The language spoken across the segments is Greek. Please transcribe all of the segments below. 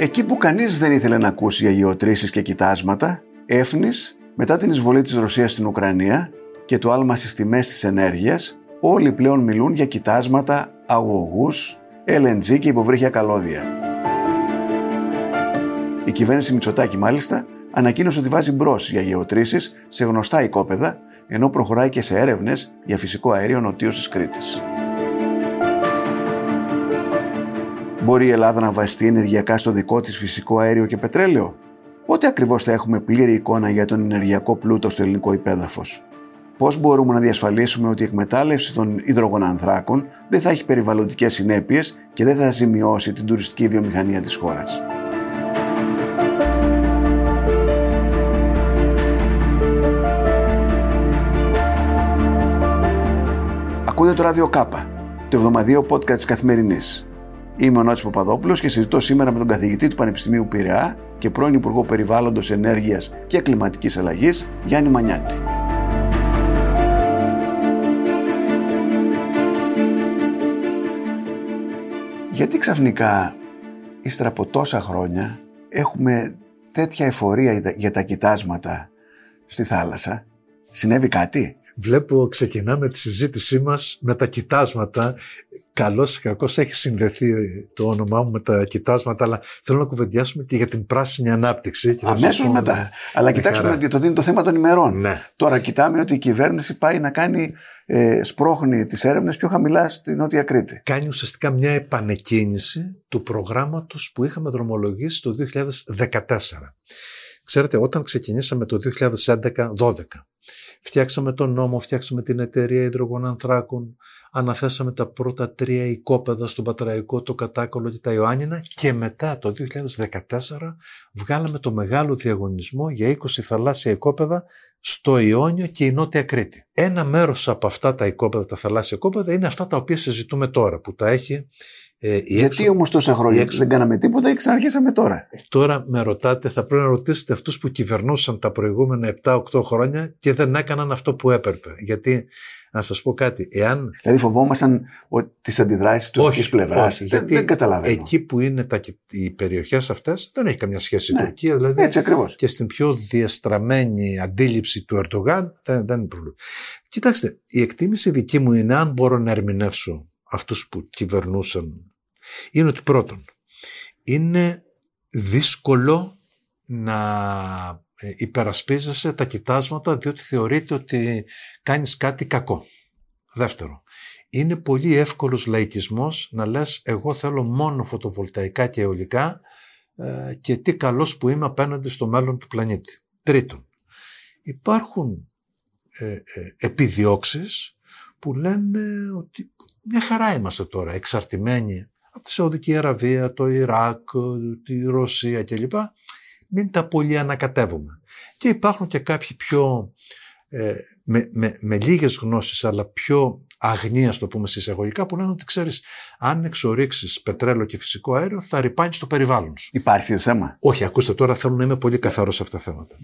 Εκεί που κανείς δεν ήθελε να ακούσει για γεωτρήσεις και κοιτάσματα, έφνης, μετά την εισβολή της Ρωσίας στην Ουκρανία και το άλμα στις τιμές της ενέργειας, όλοι πλέον μιλούν για κοιτάσματα, αγωγούς, LNG και υποβρύχια καλώδια. Η κυβέρνηση Μητσοτάκη μάλιστα ανακοίνωσε ότι βάζει μπρος για γεωτρήσεις σε γνωστά οικόπεδα, ενώ προχωράει και σε έρευνες για φυσικό αέριο νοτίως Κρήτης. Μπορεί η Ελλάδα να βασιστεί ενεργειακά στο δικό της φυσικό αέριο και πετρέλαιο; Πότε ακριβώς θα έχουμε πλήρη εικόνα για τον ενεργειακό πλούτο στο ελληνικό υπέδαφος; Πώς μπορούμε να διασφαλίσουμε ότι η εκμετάλλευση των υδρογονανθράκων δεν θα έχει περιβαλλοντικές συνέπειες και δεν θα ζημιώσει την τουριστική βιομηχανία της χώρας; Ακούτε το ράδιο Κάπα, το εβδομαδίο podcast της Καθημερινής. Είμαι ο Νότης Παπαδόπουλος και συζητώ σήμερα με τον καθηγητή του Πανεπιστημίου Πειραιά και πρώην Υπουργό Περιβάλλοντος Ενέργειας και Κλιματικής Αλλαγής, Γιάννη Μανιάτη. Γιατί ξαφνικά, ύστερα από τόσα χρόνια, έχουμε τέτοια εφορία για τα κοιτάσματα στη θάλασσα; Συνέβη κάτι; Βλέπω ξεκινάμε τη συζήτησή μας με τα κοιτάσματα καλός ή κακός έχει συνδεθεί το όνομά μου με τα κοιτάσματα, αλλά θέλω να κουβεντιάσουμε και για την πράσινη ανάπτυξη. Αμέσως μετά. Αλλά κοιτάξτε ότι το δίνει το θέμα των ημερών. Ναι. Τώρα κοιτάμε ότι η κυβέρνηση πάει να κάνει ε, σπρώχνει τις έρευνες πιο χαμηλά στη Νότια Κρήτη. Κάνει ουσιαστικά μια επανεκκίνηση του προγράμματος που είχαμε δρομολογήσει το 2014. Ξέρετε, όταν ξεκινήσαμε το 2011-12, φτιάξαμε τον νόμο, φτιάξαμε την εταιρεία υδρογονανθράκων, αναθέσαμε τα πρώτα τρία οικόπεδα στον Πατραϊκό, το Κατάκολο και τα Ιωάννινα και μετά το 2014 βγάλαμε το μεγάλο διαγωνισμό για 20 θαλάσσια οικόπεδα στο Ιόνιο και η Νότια Κρήτη. Ένα μέρος από αυτά τα οικόπεδα, τα θαλάσσια οικόπεδα, είναι αυτά τα οποία συζητούμε τώρα, που τα έχει ε, Γιατί έξω... όμως τόσα χρόνια έξω... δεν κάναμε τίποτα ή ξαναρχίσαμε τώρα; Τώρα με ρωτάτε, θα πρέπει να ρωτήσετε αυτούς που κυβερνούσαν τα προηγούμενα 7-8 χρόνια και δεν έκαναν αυτό που έπρεπε. Γιατί να σας πω κάτι, εάν. Δηλαδή φοβόμασταν τις αντιδράσεις τους όχι πλευράς. Όχι, γιατί δεν καταλαβαίνω. Εκεί που είναι τα, οι περιοχές αυτές δεν έχει καμιά σχέση ναι, η Τουρκία. Δηλαδή, έτσι ακριβώς. Και στην πιο διαστραμμένη αντίληψη του Ερντογάν δεν, δεν είναι πρόβλημα. Κοιτάξτε, η εκτίμηση δική μου είναι αν μπορώ να ερμηνεύσω αυτούς που κυβερνούσαν είναι ότι πρώτον, είναι δύσκολο να ε, υπερασπίζεσαι τα κοιτάσματα διότι θεωρείται ότι κάνεις κάτι κακό. Δεύτερο, είναι πολύ εύκολος λαϊκισμός να λες εγώ θέλω μόνο φωτοβολταϊκά και αιωλικά ε, και τι καλός που είμαι απέναντι στο μέλλον του πλανήτη. Τρίτον, υπάρχουν ε, ε, επιδιώξεις που λένε ότι μια χαρά είμαστε τώρα εξαρτημένοι από τη Σαουδική Αραβία, το Ιράκ, τη Ρωσία κλπ. Μην τα πολύ ανακατεύουμε. Και υπάρχουν και κάποιοι πιο ε, με, με, με λίγες γνώσεις αλλά πιο αγνία, το πούμε συσσαγωγικά, που λένε ότι ξέρεις, αν εξορίξεις πετρέλαιο και φυσικό αέριο θα ρηπάνεις το περιβάλλον σου. Υπάρχει το θέμα; Όχι, ακούστε τώρα θέλω να είμαι πολύ καθαρός σε αυτά τα θέματα.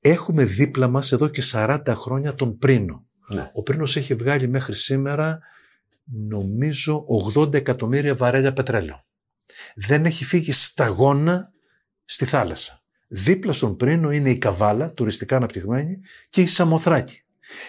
Έχουμε δίπλα μας εδώ και 40 χρόνια τον Πρίνο. Ναι. Ο Πρίνος έχει βγάλει μέχρι σήμερα νομίζω 80 εκατομμύρια βαρέλια πετρέλαιο. Δεν έχει φύγει σταγόνα στη θάλασσα. Δίπλα στον Πρίνο είναι η Καβάλα, τουριστικά αναπτυγμένη, και η Σαμοθράκη.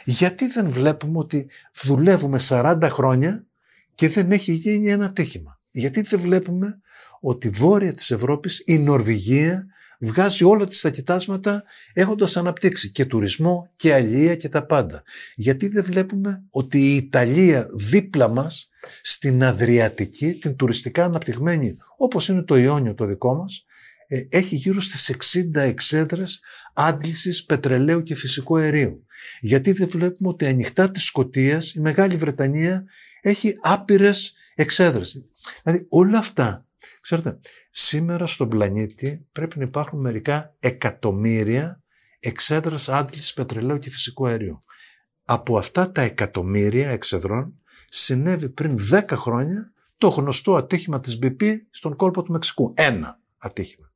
Γιατί δεν βλέπουμε ότι δουλεύουμε 40 χρόνια και δεν έχει γίνει ένα τύχημα. Γιατί δεν βλέπουμε ότι βόρεια της Ευρώπης η Νορβηγία βγάζει όλα τις τα κοιτάσματα έχοντας αναπτύξει και τουρισμό και αλληλεία και τα πάντα. Γιατί δεν βλέπουμε ότι η Ιταλία δίπλα μας στην Αδριατική, την τουριστικά αναπτυγμένη όπως είναι το Ιόνιο το δικό μας, ε, έχει γύρω στις 60 εξέδρες άντλησης πετρελαίου και φυσικού αερίου. Γιατί δεν βλέπουμε ότι ανοιχτά της Σκοτίας η Μεγάλη Βρετανία έχει άπειρες εξέδρες. Δηλαδή όλα αυτά Ξέρετε, σήμερα στον πλανήτη πρέπει να υπάρχουν μερικά εκατομμύρια εξέδρας άντλησης πετρελαίου και φυσικού αερίου. Από αυτά τα εκατομμύρια εξεδρών συνέβη πριν 10 χρόνια το γνωστό ατύχημα της BP στον κόλπο του Μεξικού. Ένα ατύχημα.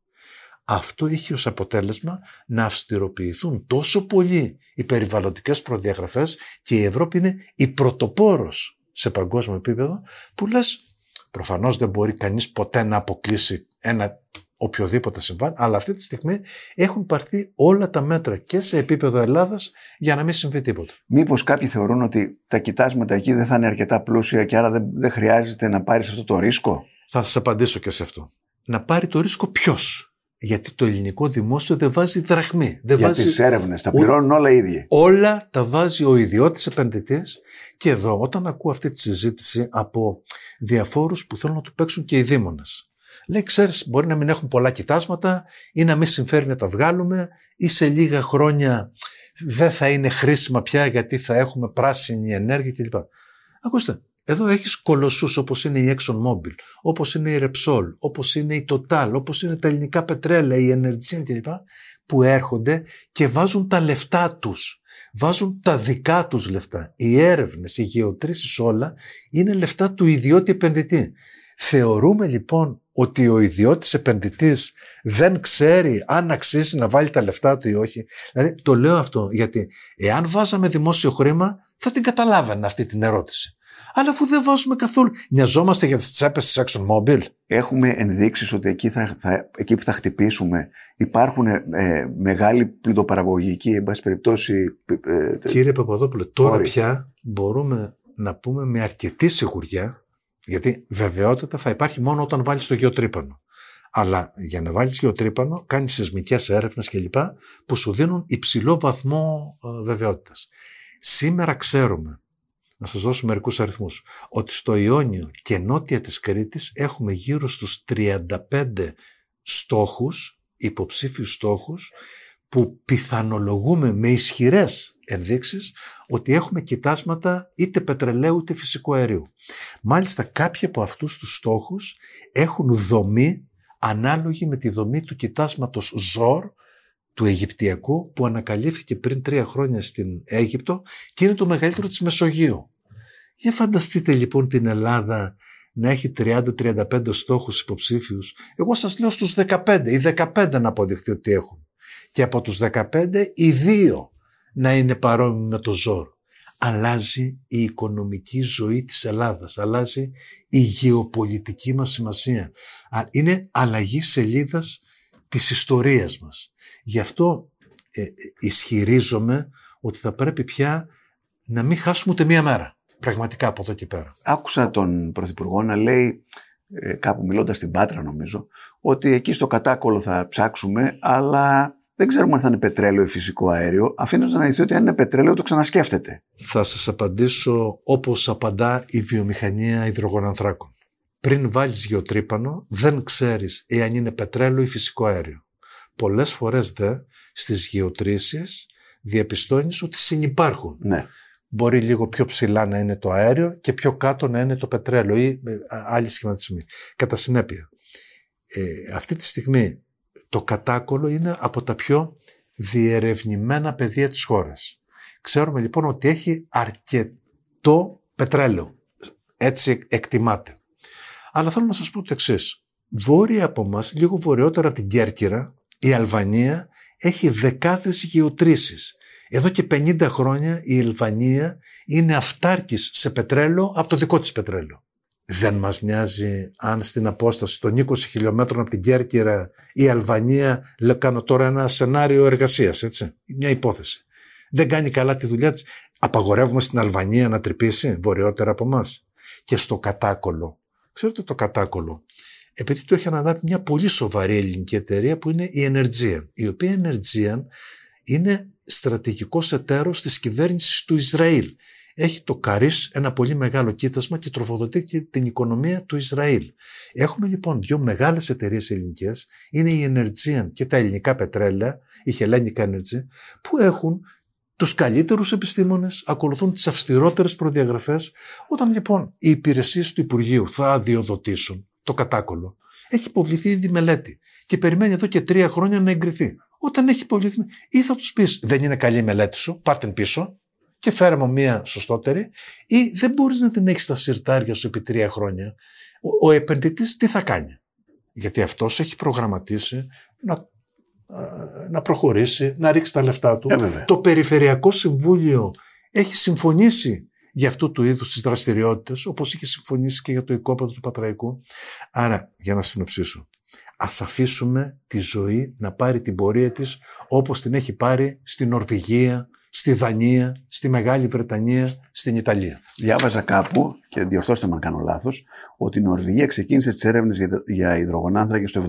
Αυτό είχε ως αποτέλεσμα να αυστηροποιηθούν τόσο πολύ οι περιβαλλοντικές προδιαγραφές και η Ευρώπη είναι η πρωτοπόρος σε παγκόσμιο επίπεδο που λες Προφανώς δεν μπορεί κανείς ποτέ να αποκλείσει ένα οποιοδήποτε συμβάν, αλλά αυτή τη στιγμή έχουν πάρθει όλα τα μέτρα και σε επίπεδο Ελλάδας για να μην συμβεί τίποτα. Μήπως κάποιοι θεωρούν ότι τα κοιτάσματα εκεί δεν θα είναι αρκετά πλούσια και άρα δεν, δεν χρειάζεται να πάρεις αυτό το ρίσκο; Θα σας απαντήσω και σε αυτό. Να πάρει το ρίσκο ποιος; Γιατί το ελληνικό δημόσιο δεν βάζει δραχμή. Δεν Για βάζει... τις έρευνες, τα πληρώνουν όλα οι ίδιοι. Όλα τα βάζει ο ιδιώτης επενδυτής και εδώ όταν ακούω αυτή τη συζήτηση από διαφόρους που θέλουν να του παίξουν και οι δήμονες. Λέει, ξέρεις, μπορεί να μην έχουν πολλά κοιτάσματα ή να μην συμφέρει να τα βγάλουμε ή σε λίγα χρόνια δεν θα είναι χρήσιμα πια γιατί θα έχουμε πράσινη ενέργεια κλπ. Ακούστε, εδώ έχεις κολοσσούς όπως είναι η ExxonMobil, όπως είναι η Repsol, όπως είναι η Total, όπως είναι τα ελληνικά πετρέλαια, η Energy κλπ. που έρχονται και βάζουν τα λεφτά τους. Βάζουν τα δικά τους λεφτά. Οι έρευνες, οι γεωτρήσεις όλα είναι λεφτά του ιδιώτη επενδυτή. Θεωρούμε λοιπόν ότι ο ιδιώτης επενδυτής δεν ξέρει αν αξίζει να βάλει τα λεφτά του ή όχι. Δηλαδή το λέω αυτό γιατί εάν βάζαμε δημόσιο χρήμα θα την καταλάβαινα αυτή την ερώτηση. Αλλά αφού δεν βάζουμε καθόλου, νοιαζόμαστε για τις τσέπες της ExxonMobil. Έχουμε ενδείξεις ότι εκεί, θα, θα, εκεί που θα χτυπήσουμε υπάρχουν ε, μεγάλοι πλουτοπαραγωγικοί, εν πάση περιπτώσει. Ε, Κύριε Παπαδόπουλε, τώρα όροι. πια μπορούμε να πούμε με αρκετή σιγουριά, γιατί βεβαιότητα θα υπάρχει μόνο όταν βάλεις το γεωτρύπανο. Αλλά για να βάλεις γεωτρύπανο κάνεις σεισμικές έρευνες κλπ. που σου δίνουν υψηλό βαθμό ε, βεβαιότητας. Σήμερα ξέρουμε, να σας δώσω μερικούς αριθμούς, ότι στο Ιόνιο και νότια της Κρήτης έχουμε γύρω στους 35 στόχους, υποψήφιους στόχους, που πιθανολογούμε με ισχυρές ενδείξεις ότι έχουμε κοιτάσματα είτε πετρελαίου είτε φυσικού αερίου. Μάλιστα κάποιοι από αυτούς τους στόχους έχουν δομή ανάλογη με τη δομή του κοιτάσματος ΖΟΡ του Αιγυπτιακού που ανακαλύφθηκε πριν τρία χρόνια στην Αίγυπτο και είναι το μεγαλύτερο της Μεσογείου. Για φανταστείτε λοιπόν την Ελλάδα να έχει 30-35 στόχους υποψήφιους. Εγώ σας λέω στους 15, οι 15 να αποδειχθεί ότι έχουν. Και από τους 15 οι δύο να είναι παρόμοιοι με το ζόρ. Αλλάζει η οικονομική ζωή της Ελλάδας, αλλάζει η γεωπολιτική μας σημασία. Είναι αλλαγή σελίδας της ιστορίας μας. Γι' αυτό ε, ισχυρίζομαι ότι θα πρέπει πια να μην χάσουμε ούτε μία μέρα. Πραγματικά από εδώ και πέρα. Άκουσα τον Πρωθυπουργό να λέει, ε, κάπου μιλώντας στην Πάτρα νομίζω, ότι εκεί στο κατάκολο θα ψάξουμε, αλλά δεν ξέρουμε αν θα είναι πετρέλαιο ή φυσικό αέριο. Αφήνω να ηθεί ότι αν είναι πετρέλαιο το ξανασκέφτεται. Θα σας απαντήσω όπως απαντά η βιομηχανία υδρογονανθράκων. Πριν βάλεις γεωτρύπανο, δεν ξέρεις εάν είναι πετρέλαιο ή φυσικό αέριο. Πολλές φορές δε στις γεωτρήσεις διαπιστώνεις ότι συνυπάρχουν. Ναι. Μπορεί λίγο πιο ψηλά να είναι το αέριο και πιο κάτω να είναι το πετρέλαιο ή άλλοι σχηματισμοί. Κατά συνέπεια, ε, αυτή τη στιγμή το κατάκολο είναι από τα πιο διερευνημένα πεδία της χώρας. Ξέρουμε λοιπόν ότι έχει αρκετό πετρέλαιο. Έτσι εκτιμάται. Αλλά θέλω να σας πω το εξής. Βόρεια από μας, λίγο βορειότερα από την Κέρκυρα, η Αλβανία έχει δεκάδες γεωτρήσεις. Εδώ και 50 χρόνια η Αλβανία είναι αυτάρκης σε πετρέλαιο από το δικό της πετρέλαιο. Δεν μας νοιάζει αν στην απόσταση των 20 χιλιόμετρων από την Κέρκυρα η Αλβανία, λέω κάνω τώρα ένα σενάριο εργασίας, έτσι, μια υπόθεση. Δεν κάνει καλά τη δουλειά της. Απαγορεύουμε στην Αλβανία να τρυπήσει βορειότερα από εμάς. Και στο κατάκολο. Ξέρετε το κατάκολο. Επειδή το έχει αναλάβει μια πολύ σοβαρή ελληνική εταιρεία που είναι η Energean. Η οποία Energean είναι στρατηγικός εταίρος της κυβέρνησης του Ισραήλ έχει το Καρίς ένα πολύ μεγάλο κοίτασμα και τροφοδοτεί και την οικονομία του Ισραήλ. Έχουμε λοιπόν δύο μεγάλες εταιρείες ελληνικές, είναι η Energean και τα ελληνικά πετρέλαια, η Hellenic Energy, που έχουν τους καλύτερους επιστήμονες, ακολουθούν τις αυστηρότερες προδιαγραφές. Όταν λοιπόν οι υπηρεσίες του Υπουργείου θα αδειοδοτήσουν το κατάκολο, έχει υποβληθεί ήδη μελέτη και περιμένει εδώ και τρία χρόνια να εγκριθεί. Όταν έχει υποβληθεί, ή θα τους πεις: Δεν είναι καλή η μελέτη σου, πάρτε την πίσω, και φέρε μου μία σωστότερη ή δεν μπορείς να την έχεις στα συρτάρια σου επί τρία χρόνια. Ο, ο επενδυτής τι θα κάνει; Γιατί αυτός έχει προγραμματίσει να, να προχωρήσει, να ρίξει τα λεφτά του. Ε, το Περιφερειακό Συμβούλιο έχει συμφωνήσει για αυτού του είδους τις δραστηριότητες, όπως είχε συμφωνήσει και για το οικόπεδο του Πατραϊκού. Άρα, για να συνοψίσω, ας αφήσουμε τη ζωή να πάρει την πορεία της όπως την έχει πάρει στη Νορβηγία, στη Δανία, στη Μεγάλη Βρετανία, στην Ιταλία. Διάβαζα κάπου, και διορθώστε με αν κάνω λάθος, ότι η Νορβηγία ξεκίνησε τις έρευνες για υδρογονάνθρακες το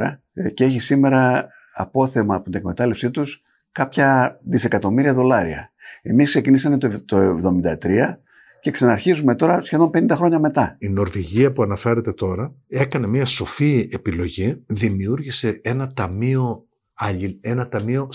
1974 ε, και έχει σήμερα απόθεμα από την εκμετάλλευσή τους κάποια δισεκατομμύρια δολάρια. Εμείς ξεκινήσαμε το 1973 και ξαναρχίζουμε τώρα σχεδόν 50 χρόνια μετά. Η Νορβηγία που αναφέρεται τώρα έκανε μια σοφή επιλογή, δημιούργησε ένα ταμείο, ένα ταμείο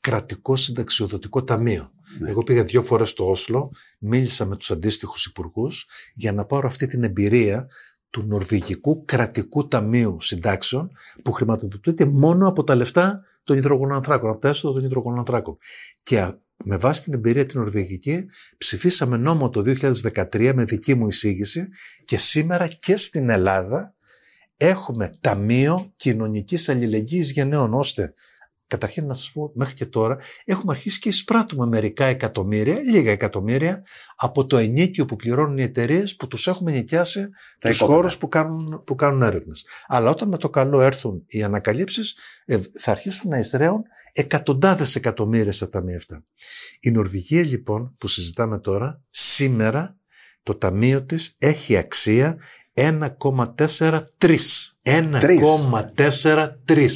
κρατικό συνταξιοδοτικό ταμείο. Ναι. Εγώ πήγα δύο φορές στο Όσλο, μίλησα με τους αντίστοιχους υπουργούς για να πάρω αυτή την εμπειρία του Νορβηγικού Κρατικού Ταμείου Συντάξεων που χρηματοδοτείται μόνο από τα λεφτά των υδρογονανθράκων, από τα έσοδα των υδρογονανθράκων. Και με βάση την εμπειρία την Νορβηγική ψηφίσαμε νόμο το 2013 με δική μου εισήγηση και σήμερα και στην Ελλάδα έχουμε ταμείο κοινωνικής αλληλεγγύης γενναίων ώστε Καταρχήν να σας πω μέχρι και τώρα έχουμε αρχίσει και εισπράττουμε μερικά εκατομμύρια, λίγα εκατομμύρια από το ενίκιο που πληρώνουν οι εταιρείες που τους έχουμε νοικιάσει τους χώρους που κάνουν, που κάνουν έρευνες. Αλλά όταν με το καλό έρθουν οι ανακαλύψεις ε, θα αρχίσουν να εισραίουν εκατοντάδες εκατομμύρια στα ταμεία αυτά. Η Νορβηγία λοιπόν που συζητάμε τώρα σήμερα το ταμείο της έχει αξία 1,43. 1,43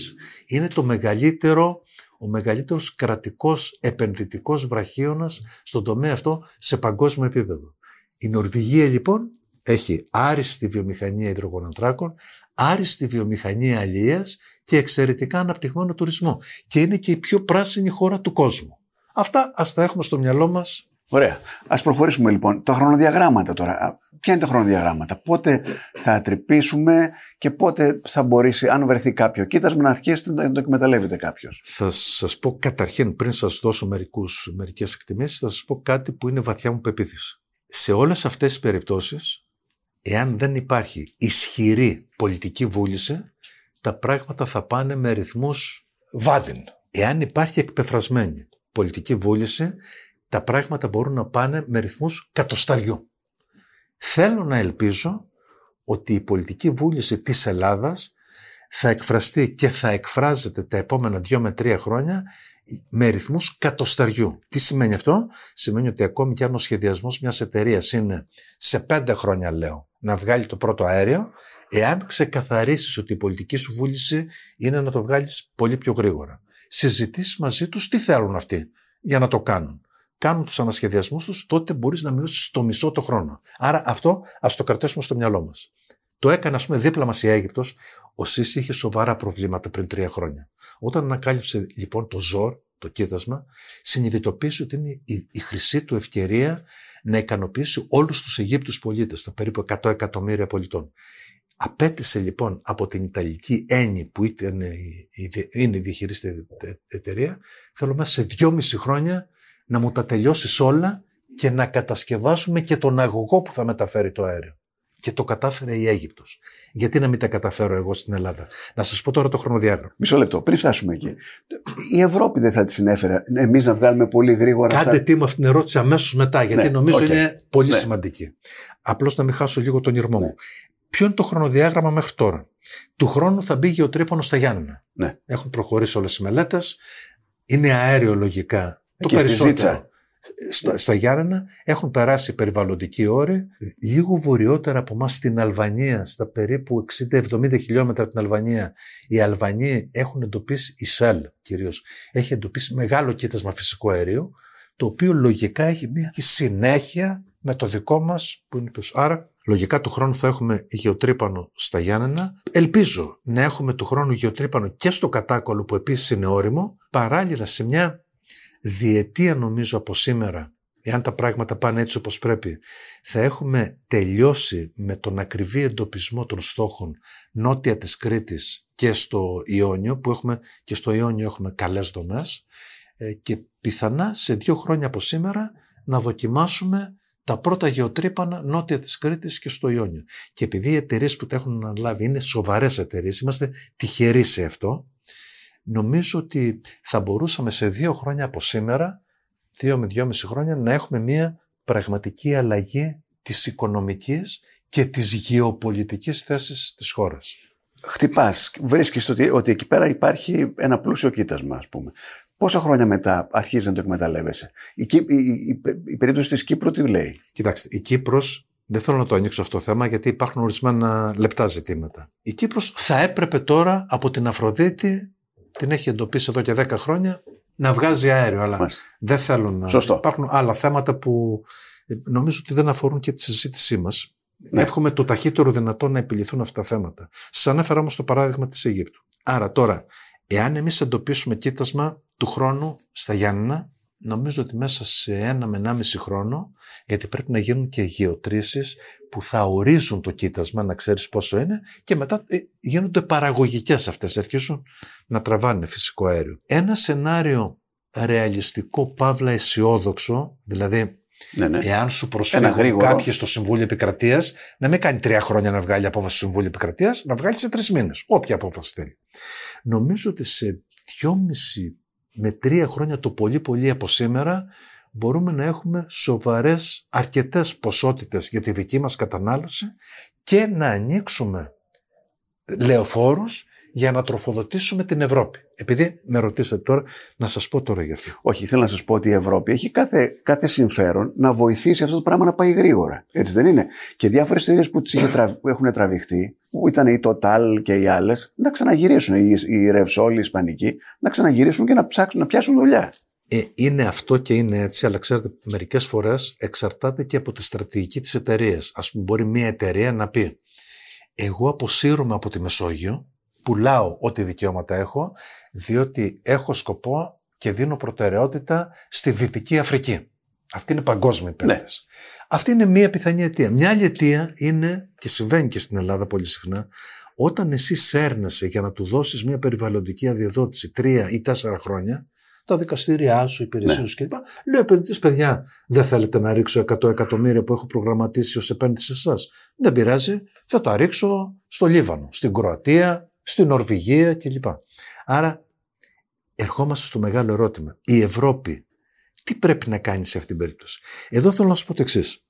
είναι το μεγαλύτερο, ο μεγαλύτερος κρατικός επενδυτικός βραχίωνας στον τομέα αυτό σε παγκόσμιο επίπεδο. Η Νορβηγία λοιπόν έχει άριστη βιομηχανία υδρογοναντράκων, άριστη βιομηχανία αλίας και εξαιρετικά αναπτυγμένο τουρισμό. Και είναι και η πιο πράσινη χώρα του κόσμου. Αυτά ας τα έχουμε στο μυαλό μας Ωραία. Α προχωρήσουμε λοιπόν. Τα χρονοδιαγράμματα τώρα. Ποια είναι τα χρονοδιαγράμματα, πότε θα τρυπήσουμε και πότε θα μπορέσει, αν βρεθεί κάποιο κοίτασμα, να αρχίσει να το εκμεταλλεύεται κάποιος; Θα σας πω καταρχήν, πριν σας δώσω μερικές εκτιμήσεις, θα σας πω κάτι που είναι βαθιά μου πεποίθηση. Σε όλες αυτές τις περιπτώσεις, εάν δεν υπάρχει ισχυρή πολιτική βούληση, τα πράγματα θα πάνε με ρυθμούς βάδιν. Εάν υπάρχει εκπεφρασμένη πολιτική βούληση, τα πράγματα μπορούν να πάνε με ρυθμούς κατοσταριού. Θέλω να ελπίζω ότι η πολιτική βούληση της Ελλάδας θα εκφραστεί και θα εκφράζεται τα επόμενα δύο με τρία χρόνια με ρυθμούς κατοσταριού. Τι σημαίνει αυτό; Σημαίνει ότι ακόμη και αν ο σχεδιασμός μιας εταιρείας είναι σε πέντε χρόνια λέω να βγάλει το πρώτο αέριο, εάν ξεκαθαρίσεις ότι η πολιτική σου βούληση είναι να το βγάλεις πολύ πιο γρήγορα. Συζητήσεις μαζί τους τι θέλουν αυτοί για να το κάνουν κάνουν τους ανασχεδιασμούς τους, τότε μπορείς να μειώσεις στο μισό το χρόνο. Άρα αυτό ας το κρατήσουμε στο μυαλό μας. Το έκανε, ας πούμε, δίπλα μας η Αίγυπτος. Ο Σίση είχε σοβαρά προβλήματα πριν τρία χρόνια. Όταν ανακάλυψε λοιπόν το ζόρ, το κοίτασμα, συνειδητοποίησε ότι είναι η, η χρυσή του ευκαιρία να ικανοποιήσει όλους τους Αιγύπτους πολίτες, τα περίπου 100 εκατομμύρια πολιτών. Απέτησε λοιπόν από την Ιταλική Έννη που ήταν, είναι η διαχειρίστη εταιρεία, θέλω μέσα σε δυόμιση χρόνια να μου τα τελειώσεις όλα και να κατασκευάσουμε και τον αγωγό που θα μεταφέρει το αέριο. Και το κατάφερε η Αίγυπτος. Γιατί να μην τα καταφέρω εγώ στην Ελλάδα; Να σας πω τώρα το χρονοδιάγραμμα. Μισό λεπτό, πριν φτάσουμε εκεί. Η Ευρώπη δεν θα τη συνέφερε εμείς να βγάλουμε πολύ γρήγορα. Κάντε τι με αυτήν την ερώτηση αμέσως μετά, γιατί ναι, νομίζω είναι πολύ ναι. σημαντική. Απλώς να μην χάσω λίγο τον ήρμό μου. Ναι. Ποιο είναι το χρονοδιάγραμμα μέχρι τώρα; Του χρόνου θα μπει γεωτρύπανο στα Γιάννενα. Ναι. Έχουν προχωρήσει όλες οι μελέτες. Είναι αέριο λογικά το περισσότερο. Στα, στα Γιάννενα έχουν περάσει περιβαλλοντικοί όροι λίγο βορειότερα από εμάς στην Αλβανία, στα περίπου 60-70 χιλιόμετρα από την Αλβανία. Οι Αλβανοί έχουν εντοπίσει, η ΣΕΛ κυρίως, έχει εντοπίσει μεγάλο κοίτασμα φυσικού αερίου, το οποίο λογικά έχει μια συνέχεια με το δικό μας που είναι πίσω. Άρα, λογικά του χρόνου θα έχουμε γεωτρύπανο στα Γιάννενα. Ελπίζω να έχουμε του χρόνου γεωτρύπανο και στο κατάκολο που επίσης είναι όριμο, παράλληλα σε μια διετία νομίζω από σήμερα, εάν τα πράγματα πάνε έτσι όπως πρέπει, θα έχουμε τελειώσει με τον ακριβή εντοπισμό των στόχων νότια της Κρήτης και στο Ιόνιο, που έχουμε και στο Ιόνιο έχουμε καλές δομές ε, και πιθανά σε δύο χρόνια από σήμερα να δοκιμάσουμε τα πρώτα γεωτρύπανα νότια της Κρήτης και στο Ιόνιο. Και επειδή οι εταιρείες που τα έχουν αναλάβει είναι σοβαρές εταιρείες, είμαστε τυχεροί σε αυτό, νομίζω ότι θα μπορούσαμε σε δύο χρόνια από σήμερα, δύο με δυόμιση χρόνια, να έχουμε μια πραγματική αλλαγή της οικονομικής και της γεωπολιτικής θέσης της χώρας. χτυπάς, βρίσκεις ότι, ότι εκεί πέρα υπάρχει ένα πλούσιο κοίτασμα ας πούμε. Πόσα χρόνια μετά αρχίζει να το εκμεταλλεύεσαι; Η, η, η, η περίπτωση της Κύπρου τι λέει; Κοιτάξτε, η Κύπρος δεν θέλω να το ανοίξω αυτό το θέμα γιατί υπάρχουν ορισμένα λεπτά ζητήματα. Η Κύπρος θα έπρεπε τώρα από την Αφροδίτη, την έχει εντοπίσει εδώ και 10 χρόνια, να βγάζει αέριο. Αλλά Μάλιστα. δεν θέλω να. Σωστό. Υπάρχουν άλλα θέματα που ε, νομίζω ότι δεν αφορούν και τη συζήτησή μας. Ναι. Εύχομαι το ταχύτερο δυνατό να επιληθούν αυτά τα θέματα. Σας ανέφερα όμως το παράδειγμα της Αιγύπτου. Άρα τώρα, εάν εμείς εντοπίσουμε κοίτασμα του χρόνου στα Γιάννηνα, νομίζω ότι μέσα σε ένα με ένα μισή χρόνο, γιατί πρέπει να γίνουν και γεωτρήσεις που θα ορίζουν το κοίτασμα, να ξέρεις πόσο είναι, και μετά ε, γίνονται παραγωγικές αυτές, αρχίζουν να τραβάνε φυσικό αέριο. Ένα σενάριο ρεαλιστικό, παύλα αισιόδοξο, δηλαδή ναι, ναι. Εάν σου προσφέρουν κάποιοι στο Συμβούλιο Επικρατείας, να μην κάνει τρία χρόνια να βγάλει απόφαση στο Συμβούλιο Επικρατείας, να βγάλει σε τρεις μήνες. Όποια απόφαση θέλει. Νομίζω ότι σε δυόμιση με τρία χρόνια το πολύ πολύ από σήμερα μπορούμε να έχουμε σοβαρές αρκετές ποσότητες για τη δική μας κατανάλωση και να ανοίξουμε λεωφόρους για να τροφοδοτήσουμε την Ευρώπη. Επειδή με ρωτήσατε τώρα, να σας πω τώρα για αυτό. Όχι, θέλω να σας πω ότι η Ευρώπη έχει κάθε, κάθε συμφέρον να βοηθήσει αυτό το πράγμα να πάει γρήγορα. Έτσι δεν είναι. Και διάφορες εταιρείες που τις έχουν τραβηχτεί, που ήταν η Total και οι άλλες, να ξαναγυρίσουν, η, η Revsol, η Ισπανική, να ξαναγυρίσουν και να ψάξουν να πιάσουν δουλειά. Ε, είναι αυτό και είναι έτσι, αλλά ξέρετε, μερικές φορές εξαρτάται και από τη στρατηγική της εταιρείας. Ας πούμε, μπορεί μια εταιρεία να πει, εγώ αποσύρωμαι από τη Μεσόγειο, πουλάω ό,τι δικαιώματα έχω, διότι έχω σκοπό και δίνω προτεραιότητα στη Δυτική Αφρική. Αυτή είναι παγκόσμια ναι. Αυτή είναι μία πιθανή αιτία. Μια άλλη αιτία είναι, και συμβαίνει και στην Ελλάδα πολύ συχνά, όταν εσύ σέρνεσαι για να του δώσεις μια περιβαλλοντική αδειοδότηση τρία ή τέσσερα χρόνια, τα δικαστήριά σου, οι υπηρεσίες ναι. σου κλπ. Λέω επενδυτή, παιδιά, δεν θέλετε να ρίξω 100 εκατομμύρια που έχω προγραμματίσει ως επένδυση σε εσάς. Δεν πειράζει, θα τα ρίξω στο Λίβανο, στην Κροατία, στην Νορβηγία κλπ. Άρα ερχόμαστε στο μεγάλο ερώτημα. Η Ευρώπη τι πρέπει να κάνει σε αυτήν την περίπτωση; Εδώ θέλω να σου πω το εξής.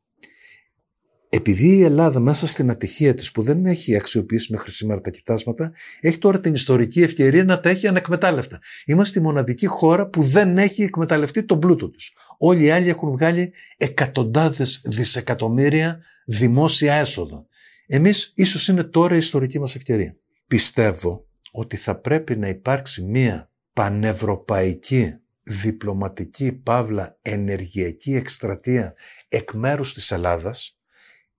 Επειδή η Ελλάδα μέσα στην ατυχία της που δεν έχει αξιοποιήσει μέχρι σήμερα τα κοιτάσματα, έχει τώρα την ιστορική ευκαιρία να τα έχει ανεκμετάλλευτα. Είμαστε η μοναδική χώρα που δεν έχει εκμεταλλευτεί τον πλούτο τους. Όλοι οι άλλοι έχουν βγάλει εκατοντάδες δισεκατομμύρια δημόσια έσοδα. Εμείς ίσως είναι τώρα η ιστορική μας ευκαιρία πιστεύω ότι θα πρέπει να υπάρξει μία πανευρωπαϊκή διπλωματική παύλα ενεργειακή εκστρατεία εκ μέρους της Ελλάδας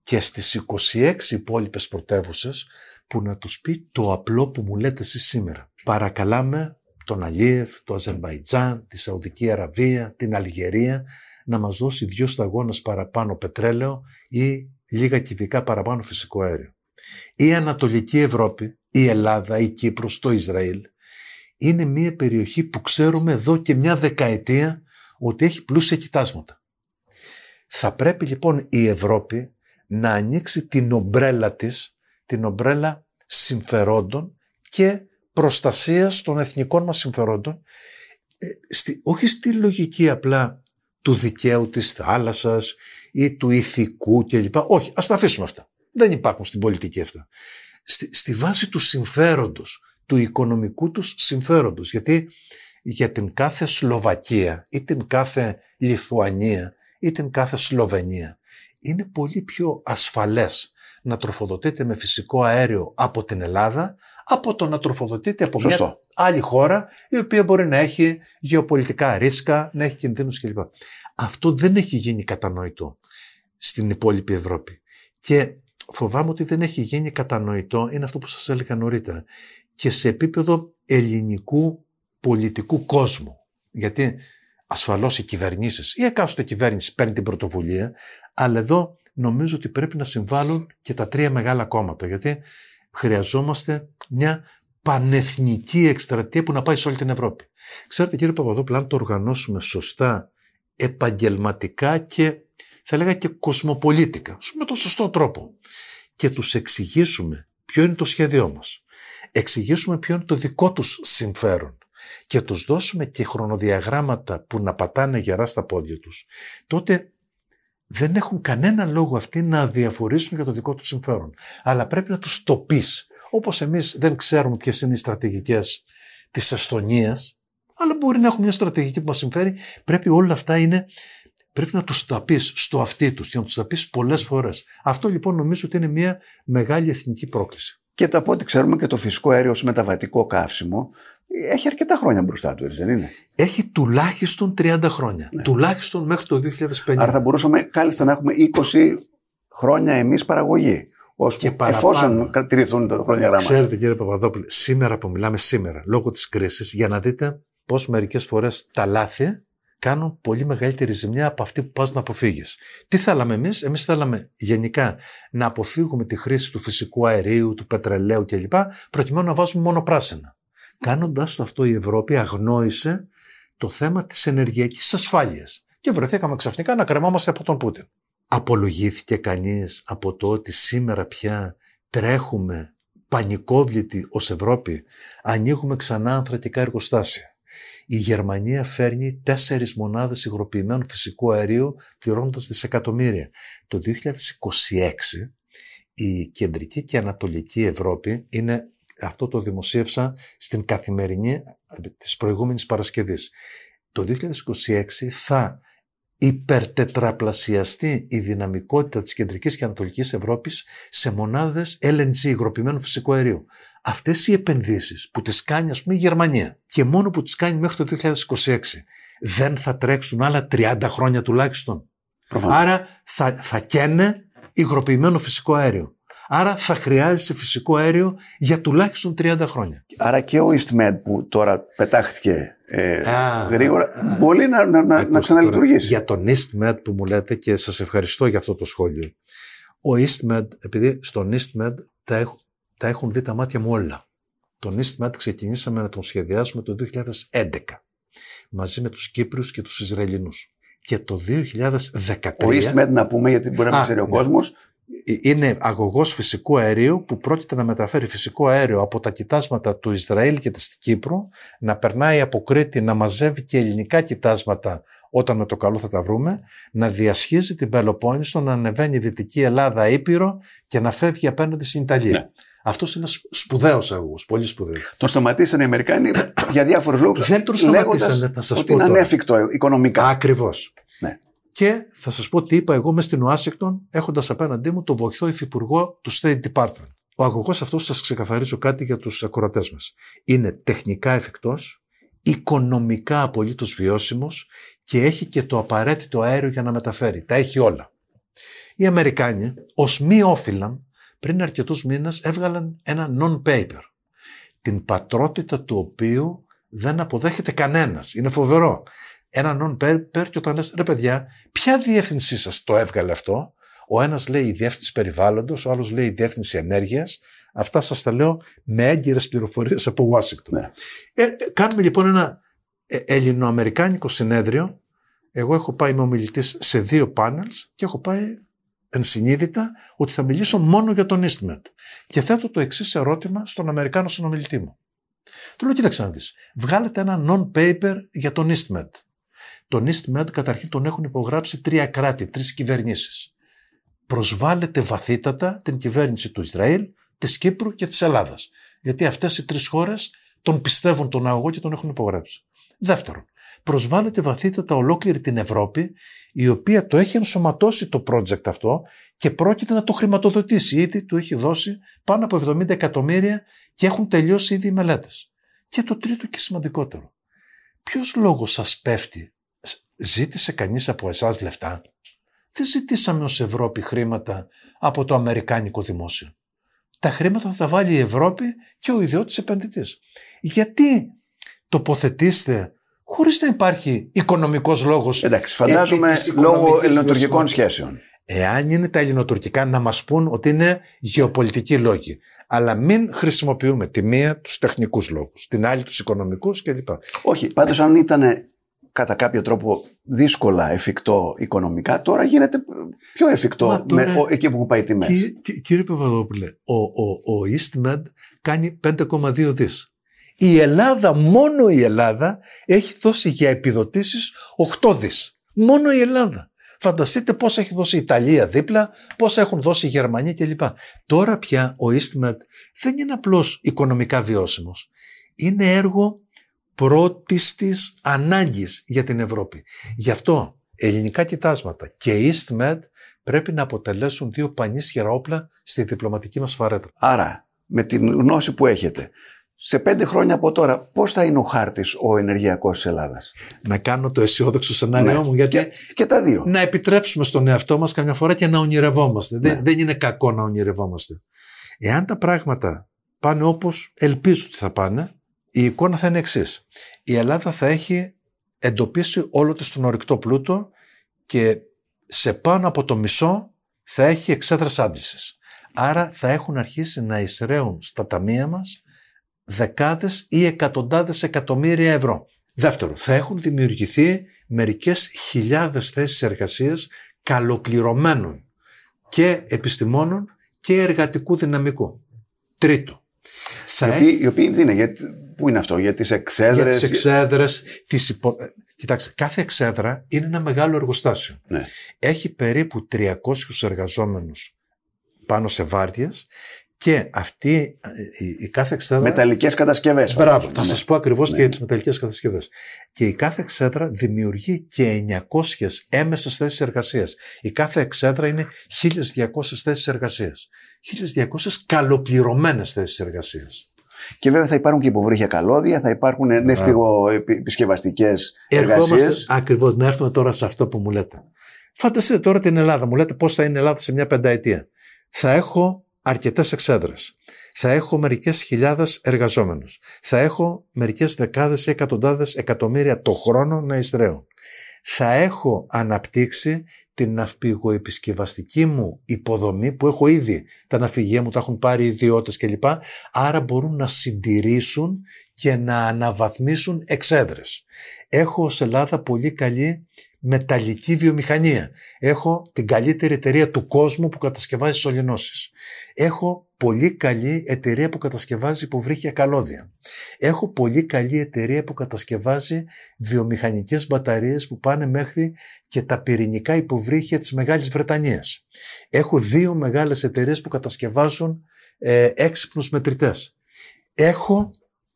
και στις 26 υπόλοιπες πρωτεύουσες που να τους πει το απλό που μου λέτε εσείς σήμερα. Παρακαλάμε τον Αλίεφ, το Αζερμπαϊτζάν, τη Σαουδική Αραβία, την Αλγερία να μας δώσει δυο σταγόνες παραπάνω πετρέλαιο ή λίγα κυβικά παραπάνω φυσικό αέριο. Η Ανατολική Ευρώπη η Ελλάδα, η Κύπρος, το Ισραήλ είναι μια περιοχή που ξέρουμε εδώ και μια δεκαετία ότι έχει πλούσια κοιτάσματα. Θα πρέπει λοιπόν η Ευρώπη να ανοίξει την ομπρέλα της, την ομπρέλα συμφερόντων και προστασίας των εθνικών μας συμφερόντων, ε, στη, όχι στη λογική απλά του δικαίου της θάλασσας ή του ηθικού κλπ. Όχι, ας τα αφήσουμε αυτά. Δεν υπάρχουν στην πολιτική αυτά στη, βάση του συμφέροντος, του οικονομικού τους συμφέροντος. Γιατί για την κάθε Σλοβακία ή την κάθε Λιθουανία ή την κάθε Σλοβενία είναι πολύ πιο ασφαλές να τροφοδοτείται με φυσικό αέριο από την Ελλάδα από το να τροφοδοτείται από μια άλλη χώρα η οποία μπορεί να έχει γεωπολιτικά ρίσκα, να έχει κινδύνους κλπ. Αυτό δεν έχει γίνει κατανοητό στην υπόλοιπη Ευρώπη. Και φοβάμαι ότι δεν έχει γίνει κατανοητό, είναι αυτό που σας έλεγα νωρίτερα, και σε επίπεδο ελληνικού πολιτικού κόσμου. Γιατί ασφαλώς οι κυβερνήσεις, η εκάστοτε κυβέρνηση παίρνει την πρωτοβουλία, αλλά εδώ νομίζω ότι πρέπει να συμβάλλουν και τα τρία μεγάλα κόμματα, γιατί χρειαζόμαστε μια πανεθνική εκστρατεία που να πάει σε όλη την Ευρώπη. Ξέρετε κύριε Παπαδόπουλο, αν το οργανώσουμε σωστά, επαγγελματικά και θα λέγα και κοσμοπολίτικα, με τον σωστό τρόπο και τους εξηγήσουμε ποιο είναι το σχέδιό μας. Εξηγήσουμε ποιο είναι το δικό τους συμφέρον και τους δώσουμε και χρονοδιαγράμματα που να πατάνε γερά στα πόδια τους, τότε δεν έχουν κανένα λόγο αυτοί να διαφορήσουν για το δικό τους συμφέρον. Αλλά πρέπει να τους το πεις. Όπως εμείς δεν ξέρουμε ποιες είναι οι στρατηγικές της Εστονίας, αλλά μπορεί να έχουν μια στρατηγική που μας συμφέρει. Πρέπει όλα αυτά είναι. Πρέπει να τους τα πεις στο αυτί τους και να τους τα πεις πολλές φορές. Αυτό λοιπόν νομίζω ότι είναι μια μεγάλη εθνική πρόκληση. Και το από ό,τι ξέρουμε και το φυσικό αέριο ως μεταβατικό καύσιμο έχει αρκετά χρόνια μπροστά του, έτσι δεν είναι; Έχει τουλάχιστον 30 χρόνια. Ναι. Τουλάχιστον μέχρι το 2050. Άρα θα μπορούσαμε κάλλιστα να έχουμε 20 χρόνια εμείς παραγωγή. Ως και εφόσον τηρηθούν τα χρόνια γράμματα. Ξέρετε κύριε Παπαδόπουλο, σήμερα που μιλάμε σήμερα, λόγω της κρίσης, για να δείτε πώς μερικές φορές τα λάθη κάνουν πολύ μεγαλύτερη ζημιά από αυτή που πας να αποφύγεις. Τι θέλαμε εμείς, εμείς θέλαμε γενικά να αποφύγουμε τη χρήση του φυσικού αερίου, του πετρελαίου κλπ. προκειμένου να βάζουμε μόνο πράσινα. Κάνοντας το αυτό η Ευρώπη αγνόησε το θέμα της ενεργειακής ασφάλειας και βρεθήκαμε ξαφνικά να κρεμάμαστε από τον Πούτιν. Απολογήθηκε κανείς από το ότι σήμερα πια τρέχουμε πανικόβλητοι ως Ευρώπη, ανοίγουμε ξανά ανθρατικά εργοστάσια η Γερμανία φέρνει τέσσερις μονάδες υγροποιημένου φυσικού αερίου πληρώνοντας δισεκατομμύρια. Το 2026 η κεντρική και ανατολική Ευρώπη είναι αυτό το δημοσίευσα στην καθημερινή της προηγούμενης Παρασκευής. Το 2026 θα υπερτετραπλασιαστεί η δυναμικότητα της κεντρικής και ανατολικής Ευρώπης σε μονάδες LNG, υγροποιημένου φυσικού αερίου. Αυτές οι επενδύσεις που τις κάνει ας πούμε η Γερμανία και μόνο που τις κάνει μέχρι το 2026 δεν θα τρέξουν άλλα 30 χρόνια τουλάχιστον. Άρα θα, θα καίνε υγροποιημένο φυσικό αέριο. Άρα θα χρειάζεσαι φυσικό αέριο για τουλάχιστον 30 χρόνια. Άρα και ο EastMed που τώρα πετάχτηκε ε, γρήγορα μπορεί να, να, να, να ξαναλειτουργήσει. Για τον EastMed που μου λέτε και σας ευχαριστώ για αυτό το σχόλιο. Ο EastMed, επειδή στον EastMed τα, έχ, τα έχουν δει τα μάτια μου όλα. Τον EastMed ξεκινήσαμε να τον σχεδιάσουμε το 2011 μαζί με τους Κύπριους και τους Ισραηλινούς. Και το 2013... Ο EastMed να πούμε γιατί μπορεί να ξέρει ο ναι. κόσμος ε, είναι αγωγός φυσικού αερίου που πρόκειται να μεταφέρει φυσικό αέριο από τα κοιτάσματα του Ισραήλ και της Κύπρου, να περνάει από Κρήτη, να μαζεύει και ελληνικά κοιτάσματα όταν με το καλό θα τα βρούμε, να διασχίζει την Πελοπόννησο, να ανεβαίνει η Δυτική Ελλάδα Ήπειρο και να φεύγει απέναντι στην Ιταλία. Ναι. Αυτός είναι σπουδαίος αγωγός, πολύ σπουδαίος. Τον σταματήσανε οι Αμερικάνοι για διάφορους λόγους. Δεν τον σταματήσανε, θα σας πω. Ότι είναι ανέφικτο οικονομικά. Ακριβώς. Και θα σας πω τι είπα εγώ μες στην Ουάσιγκτον έχοντας απέναντί μου το βοηθό υφυπουργό του State Department. Ο αγωγός αυτός σας ξεκαθαρίζω κάτι για τους ακροατές μας. Είναι τεχνικά εφικτός, οικονομικά απολύτως βιώσιμος και έχει και το απαραίτητο αέριο για να μεταφέρει. Τα έχει όλα. Οι Αμερικάνοι ως μη όφυλαν πριν αρκετούς μήνες έβγαλαν ένα non-paper την πατρότητα του οποίου δεν αποδέχεται κανένας. Είναι φοβερό ένα non-paper και όταν λες ρε παιδιά, ποια διεύθυνσή σας το έβγαλε αυτό; Ο ένας λέει η διεύθυνση περιβάλλοντος, ο άλλος λέει η διεύθυνση ενέργειας. Αυτά σας τα λέω με έγκυρες πληροφορίες από Washington. Ναι. Ε, κάνουμε λοιπόν ένα ε, ελληνοαμερικάνικο συνέδριο. Εγώ έχω πάει με ομιλητής σε δύο πάνελς και έχω πάει ενσυνείδητα ότι θα μιλήσω μόνο για τον EastMed. Και θέτω το εξής ερώτημα στον Αμερικάνο συνομιλητή μου. Του λέω, κοίταξε να δεις, βγάλετε ένα non-paper για τον EastMed. Τον EastMed καταρχήν τον έχουν υπογράψει τρία κράτη, τρεις κυβερνήσεις. Προσβάλλεται βαθύτατα την κυβέρνηση του Ισραήλ, της Κύπρου και της Ελλάδας. Γιατί αυτές οι τρεις χώρες τον πιστεύουν τον αγωγό και τον έχουν υπογράψει. Δεύτερον, προσβάλλεται βαθύτατα ολόκληρη την Ευρώπη, η οποία το έχει ενσωματώσει το project αυτό και πρόκειται να το χρηματοδοτήσει. Ήδη του έχει δώσει πάνω από 70 εκατομμύρια και έχουν τελειώσει ήδη οι μελέτες. Και το τρίτο και σημαντικότερο. Ποιος λόγος σας πέφτει Ζήτησε κανείς από εσάς λεφτά; Δεν ζητήσαμε ως Ευρώπη χρήματα από το Αμερικάνικο δημόσιο. Τα χρήματα θα τα βάλει η Ευρώπη και ο ιδιώτης επενδυτής. Γιατί τοποθετήστε χωρίς να υπάρχει οικονομικός λόγος. Εντάξει, φαντάζομαι λόγω ελληνοτουρκικών σχέσεων. Εάν είναι τα ελληνοτουρκικά να μας πούν ότι είναι γεωπολιτικοί λόγοι. Αλλά μην χρησιμοποιούμε τη μία τους τεχνικούς λόγους, την άλλη τους οικονομικούς κλπ. Όχι, πάντως αν ήταν κατά κάποιο τρόπο δύσκολα εφικτό οικονομικά, τώρα γίνεται πιο εφικτό τώρα, με, εκεί που πάει τιμές. Κύριε, κύριε Παπαδόπουλε, ο, ο, ο EastMed κάνει 5,2 δις. Η Ελλάδα, μόνο η Ελλάδα, έχει δώσει για επιδοτήσεις 8 δις. Μόνο η Ελλάδα. Φανταστείτε πώς έχει δώσει η Ιταλία δίπλα, πώς έχουν δώσει η Γερμανία κλπ. Τώρα πια ο EastMed δεν είναι απλώς οικονομικά βιώσιμος. Είναι έργο πρώτης της ανάγκης για την Ευρώπη. Γι' αυτό ελληνικά κοιτάσματα και EastMed πρέπει να αποτελέσουν δύο πανίσχυρα όπλα στη διπλωματική μας φαρέτρα. Άρα, με την γνώση που έχετε, σε πέντε χρόνια από τώρα, πώς θα είναι ο χάρτης ο ενεργειακός της Ελλάδας; Να κάνω το αισιόδοξο σενάριό ναι. μου. Γιατί και, και, τα δύο. Να επιτρέψουμε στον εαυτό μας καμιά φορά και να ονειρευόμαστε. Ναι. Δεν, δεν είναι κακό να ονειρευόμαστε. Εάν τα πράγματα πάνε όπως ελπίζω ότι θα πάνε, η εικόνα θα είναι εξής. Η Ελλάδα θα έχει εντοπίσει όλο της τον ορυκτό πλούτο και σε πάνω από το μισό θα έχει εξέδρας άντλησης. Άρα θα έχουν αρχίσει να εισραίουν στα ταμεία μας δεκάδες ή εκατοντάδες εκατομμύρια ευρώ. Δεύτερο, θα έχουν δημιουργηθεί μερικές χιλιάδες θέσεις εργασίας καλοπληρωμένων και επιστημόνων και εργατικού δυναμικού. Τρίτο. Θα οι, οποίοι, οι οποίοι είναι, γιατί, πού είναι αυτό, για τις εξέδρες; Για τις εξέδρες, τις υπο... Κοιτάξτε, κάθε εξέδρα είναι ένα μεγάλο εργοστάσιο. Ναι. Έχει περίπου 300 εργαζόμενους πάνω σε βάρδιες και αυτή η, η κάθε εξέδρα. Μεταλλικές κατασκευές. Μπράβο, θα ναι. σας πω ακριβώς ναι. και τις μεταλλικές κατασκευές. Και η κάθε εξέδρα δημιουργεί και 900 έμεσες θέσεις εργασίας. Η κάθε εξέδρα είναι 1200 θέσεις εργασίας. 1200 καλοπληρωμένες θέσεις εργασίας. Και βέβαια θα υπάρχουν και υποβρύχια καλώδια, θα υπάρχουν ναυπηγοεπισκευαστικέ εργασίες. Ακριβώς, να έρθουμε τώρα σε αυτό που μου λέτε. Φανταστείτε τώρα την Ελλάδα. Μου λέτε πώς θα είναι η Ελλάδα σε μια πενταετία. Θα έχω αρκετές εξέδρες. Θα έχω μερικές χιλιάδες εργαζόμενους. Θα έχω μερικές δεκάδες ή εκατοντάδες εκατομμύρια το χρόνο να εισραίουν. Θα έχω αναπτύξει την ναυπηγοεπισκευαστική μου υποδομή που έχω ήδη. Τα ναυπηγεία μου τα έχουν πάρει οι ιδιώτες κλπ. Άρα μπορούν να συντηρήσουν και να αναβαθμίσουν εξέδρες. Έχω ως Ελλάδα πολύ καλή μεταλλική βιομηχανία. Έχω την καλύτερη εταιρεία του κόσμου που κατασκευάζει σωληνώσεις. Έχω πολύ καλή εταιρεία που κατασκευάζει υποβρύχια καλώδια. Έχω πολύ καλή εταιρεία που κατασκευάζει βιομηχανικές μπαταρίες που πάνε μέχρι και τα πυρηνικά υποβρύχια της Μεγάλης Βρετανίας. Έχω δύο μεγάλες εταιρείες που κατασκευάζουν ε, έξυπνους μετρητές. Έχω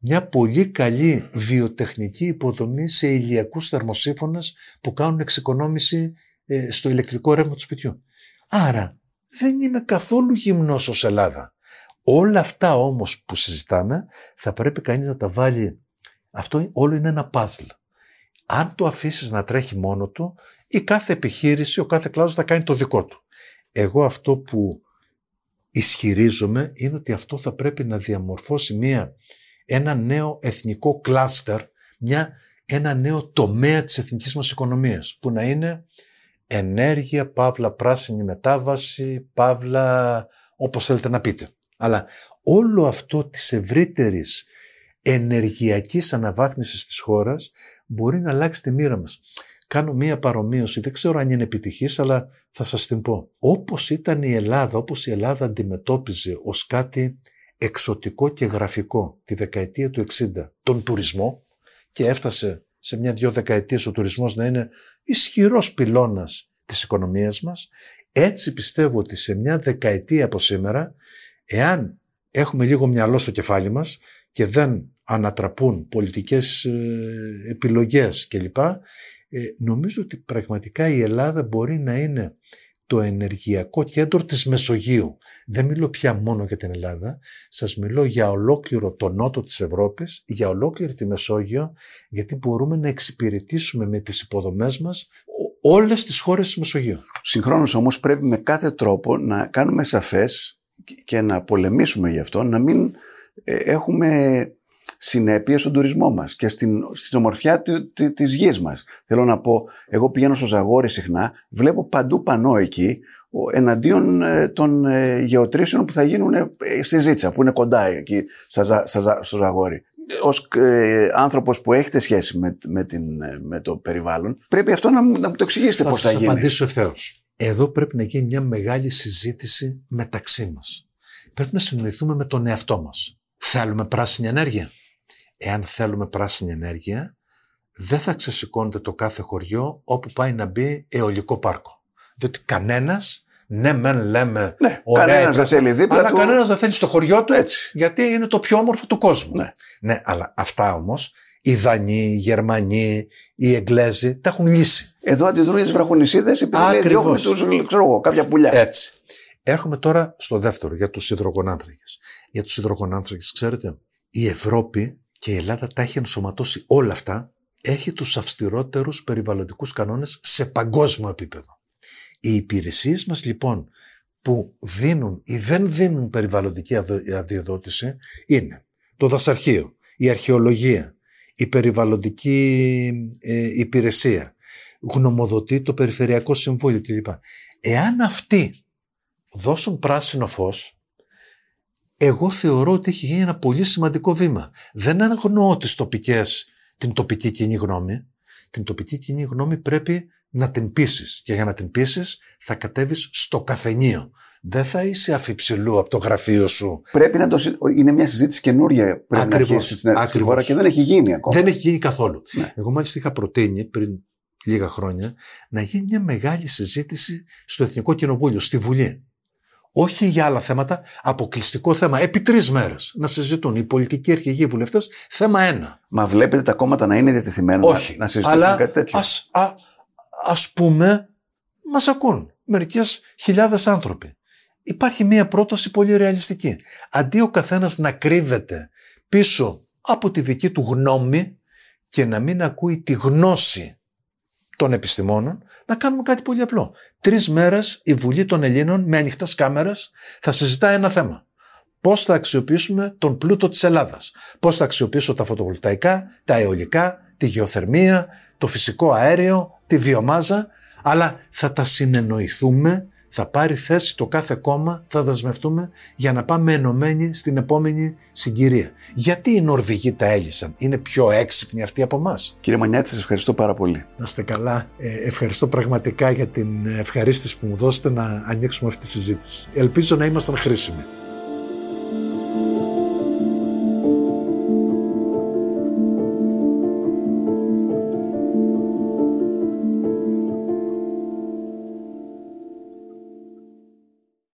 μια πολύ καλή βιοτεχνική υποδομή σε ηλιακούς θερμοσύφωνες που κάνουν εξοικονόμηση ε, στο ηλεκτρικό ρεύμα του σπιτιού. Άρα δεν είμαι καθόλου γυμνός ως Ελλάδα. Όλα αυτά όμως που συζητάμε θα πρέπει κανείς να τα βάλει. Αυτό όλο είναι ένα παζλ. Αν το αφήσεις να τρέχει μόνο του, η κάθε επιχείρηση, ο κάθε κλάδος θα κάνει το δικό του. Εγώ αυτό που ισχυρίζομαι είναι ότι αυτό θα πρέπει να διαμορφώσει μια ένα νέο εθνικό κλάστερ, μια, ένα νέο τομέα της εθνικής μας οικονομίας, που να είναι ενέργεια, παύλα πράσινη μετάβαση, παύλα όπως θέλετε να πείτε. Αλλά όλο αυτό της ευρύτερης ενεργειακής αναβάθμισης της χώρας μπορεί να αλλάξει τη μοίρα μας. Κάνω μία παρομοίωση, δεν ξέρω αν είναι επιτυχής, αλλά θα σας την πω. Όπως ήταν η Ελλάδα, όπως η Ελλάδα αντιμετώπιζε ως κάτι εξωτικό και γραφικό τη δεκαετία του 60 τον τουρισμό και έφτασε σε μια-δυο δεκαετίες ο τουρισμός να είναι ισχυρός πυλώνας της οικονομίας μας, έτσι πιστεύω ότι σε μια δεκαετία από σήμερα, εάν έχουμε λίγο μυαλό στο κεφάλι μας και δεν ανατραπούν πολιτικές ε, επιλογές κλπ, ε, νομίζω ότι πραγματικά η Ελλάδα μπορεί να είναι το ενεργειακό κέντρο της Μεσογείου. Δεν μιλώ πια μόνο για την Ελλάδα, σας μιλώ για ολόκληρο το νότο της Ευρώπης, για ολόκληρη τη Μεσόγειο, γιατί μπορούμε να εξυπηρετήσουμε με τις υποδομές μας όλες τις χώρες της Μεσογείου. Συγχρόνως όμως πρέπει με κάθε τρόπο να κάνουμε σαφές και να πολεμήσουμε γι' αυτό, να μην ε, έχουμε συνέπειες στον τουρισμό μας και στην, στην ομορφιά τη της γης μας. Θέλω να πω, εγώ πηγαίνω στο Ζαγόρι συχνά, βλέπω παντού πανό εκεί εναντίον ε, των ε, γεωτρήσεων που θα γίνουν ε, στη Ζήτσα, που είναι κοντά εκεί στο Ζαγόρι. Ω ε, άνθρωπος που έχετε σχέση με, με, την, με το περιβάλλον, πρέπει αυτό να, να μου το εξηγήσετε πώς θα γίνει. Θα απαντήσω ευθέως. Εδώ πρέπει να γίνει μια μεγάλη συζήτηση μεταξύ μας. Πρέπει να συνοηθούμε με τον εαυτό μας. Θέλουμε πράσινη ενέργεια; Εάν θέλουμε πράσινη ενέργεια, δεν θα ξεσηκώνεται το κάθε χωριό όπου πάει να μπει αιωλικό πάρκο. Διότι κανένας ναι, μεν λέμε. Ναι, κανένας δεν θέλει δίπλα. Αλλά του... κανένας δεν θέλει στο χωριό του έτσι. Γιατί είναι το πιο όμορφο του κόσμου. Ναι, ναι αλλά αυτά όμως οι Δανείοι, οι Γερμανοί, οι Εγγλέζοι τα έχουν λύσει. Εδώ αντιδρούν για τι βραχονισίδε επειδή διώχνουν τους, ξέρω εγώ, κάποια πουλιά. Έτσι. Έρχομαι τώρα στο δεύτερο, για τους υδρογονάνθρακες. Για τους υδρογονάνθρακες, ξέρετε, η Ευρώπη και η Ελλάδα τα έχει ενσωματώσει όλα αυτά. Έχει τους αυστηρότερους περιβαλλοντικούς κανόνες σε παγκόσμιο επίπεδο. Οι υπηρεσίες μας λοιπόν που δίνουν ή δεν δίνουν περιβαλλοντική αδειοδότηση είναι το δασαρχείο, η αρχαιολογία, η περιβαλλοντική ε, υπηρεσία, γνωμοδοτεί το Περιφερειακό Συμβούλιο κλπ. Εάν αυτοί δώσουν πράσινο φως, εγώ θεωρώ ότι έχει γίνει ένα πολύ σημαντικό βήμα. Δεν αγνοώ τις τοπικές, την τοπική κοινή γνώμη. Την τοπική κοινή γνώμη πρέπει να την πείσεις. Και για να την πείσεις, θα κατέβεις στο καφενείο. Δεν θα είσαι αφιψηλού από το γραφείο σου. Πρέπει να το. Είναι μια συζήτηση καινούρια πρέπει Ακριβώς. να αρχίσει στην χώρα και δεν έχει γίνει ακόμα. Δεν έχει γίνει καθόλου. Ναι. Εγώ μάλιστα είχα προτείνει πριν λίγα χρόνια να γίνει μια μεγάλη συζήτηση στο Εθνικό Κοινοβούλιο, στη Βουλή. Όχι για άλλα θέματα, αποκλειστικό θέμα. Επί τρεις μέρες να συζητούν οι πολιτικοί αρχηγοί οι βουλευτές θέμα ένα. Μα βλέπετε τα κόμματα να είναι διατεθειμένα Όχι, να, συζητούν κάτι τέτοιο; Ας, α, ας πούμε, μας ακούν μερικές χιλιάδες άνθρωποι. Υπάρχει μία πρόταση πολύ ρεαλιστική. Αντί ο καθένας να κρύβεται πίσω από τη δική του γνώμη και να μην ακούει τη γνώση των επιστημόνων, να κάνουμε κάτι πολύ απλό. Τρεις μέρες η Βουλή των Ελλήνων με ανοιχτές κάμερες θα συζητά ένα θέμα. Πώς θα αξιοποιήσουμε τον πλούτο της Ελλάδας; Πώς θα αξιοποιήσω τα φωτοβολταϊκά, τα αιωλικά, τη γεωθερμία, το φυσικό αέριο, τη βιομάζα, αλλά θα τα συνεννοηθούμε, θα πάρει θέση το κάθε κόμμα, θα δεσμευτούμε για να πάμε ενωμένοι στην επόμενη συγκυρία. Γιατί οι Νορβηγοί τα έλυσαν, είναι πιο έξυπνοι αυτοί από εμάς. Κύριε Μανιάτη, σας ευχαριστώ πάρα πολύ. Να είστε καλά. Ε, ευχαριστώ πραγματικά για την ευχαρίστηση που μου δώσετε να ανοίξουμε αυτή τη συζήτηση. Ελπίζω να ήμασταν χρήσιμοι.